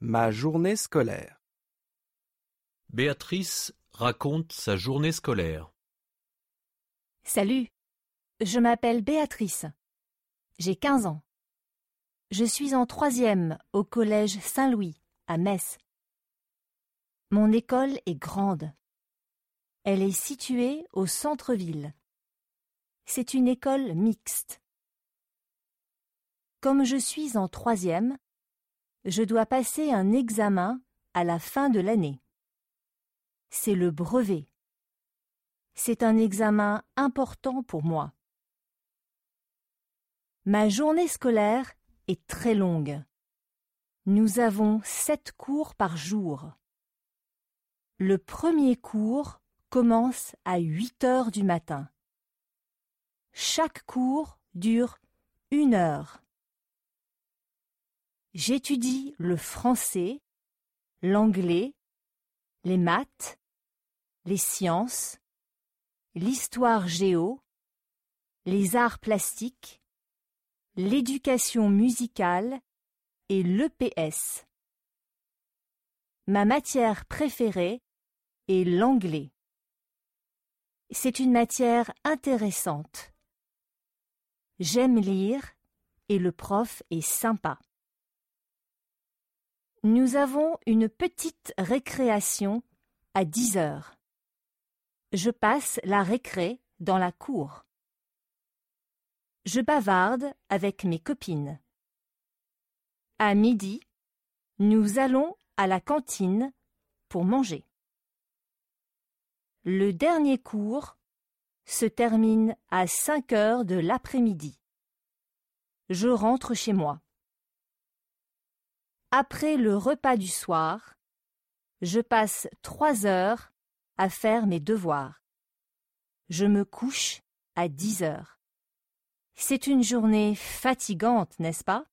Ma journée scolaire. Béatrice raconte sa journée scolaire. Salut, je m'appelle Béatrice. J'ai 15 ans. Je suis en troisième au collège Saint-Louis, à Metz. Mon école est grande. Elle est située au centre-ville. C'est une école mixte. Comme je suis en troisième, je dois passer un examen à la fin de l'année. C'est le brevet. C'est un examen important pour moi. Ma journée scolaire est très longue. Nous avons sept cours par jour. Le premier cours commence à 8 heures du matin. Chaque cours dure une heure. J'étudie le français, l'anglais, les maths, les sciences, l'histoire géo, les arts plastiques, l'éducation musicale et l'EPS. Ma matière préférée est l'anglais. C'est une matière intéressante. J'aime lire et le prof est sympa. Nous avons une petite récréation à 10 heures. Je passe la récré dans la cour. Je bavarde avec mes copines. À midi, nous allons à la cantine pour manger. Le dernier cours se termine à 5 heures de l'après-midi. Je rentre chez moi. Après le repas du soir, je passe trois heures à faire mes devoirs. Je me couche à dix heures. C'est une journée fatigante, n'est-ce pas?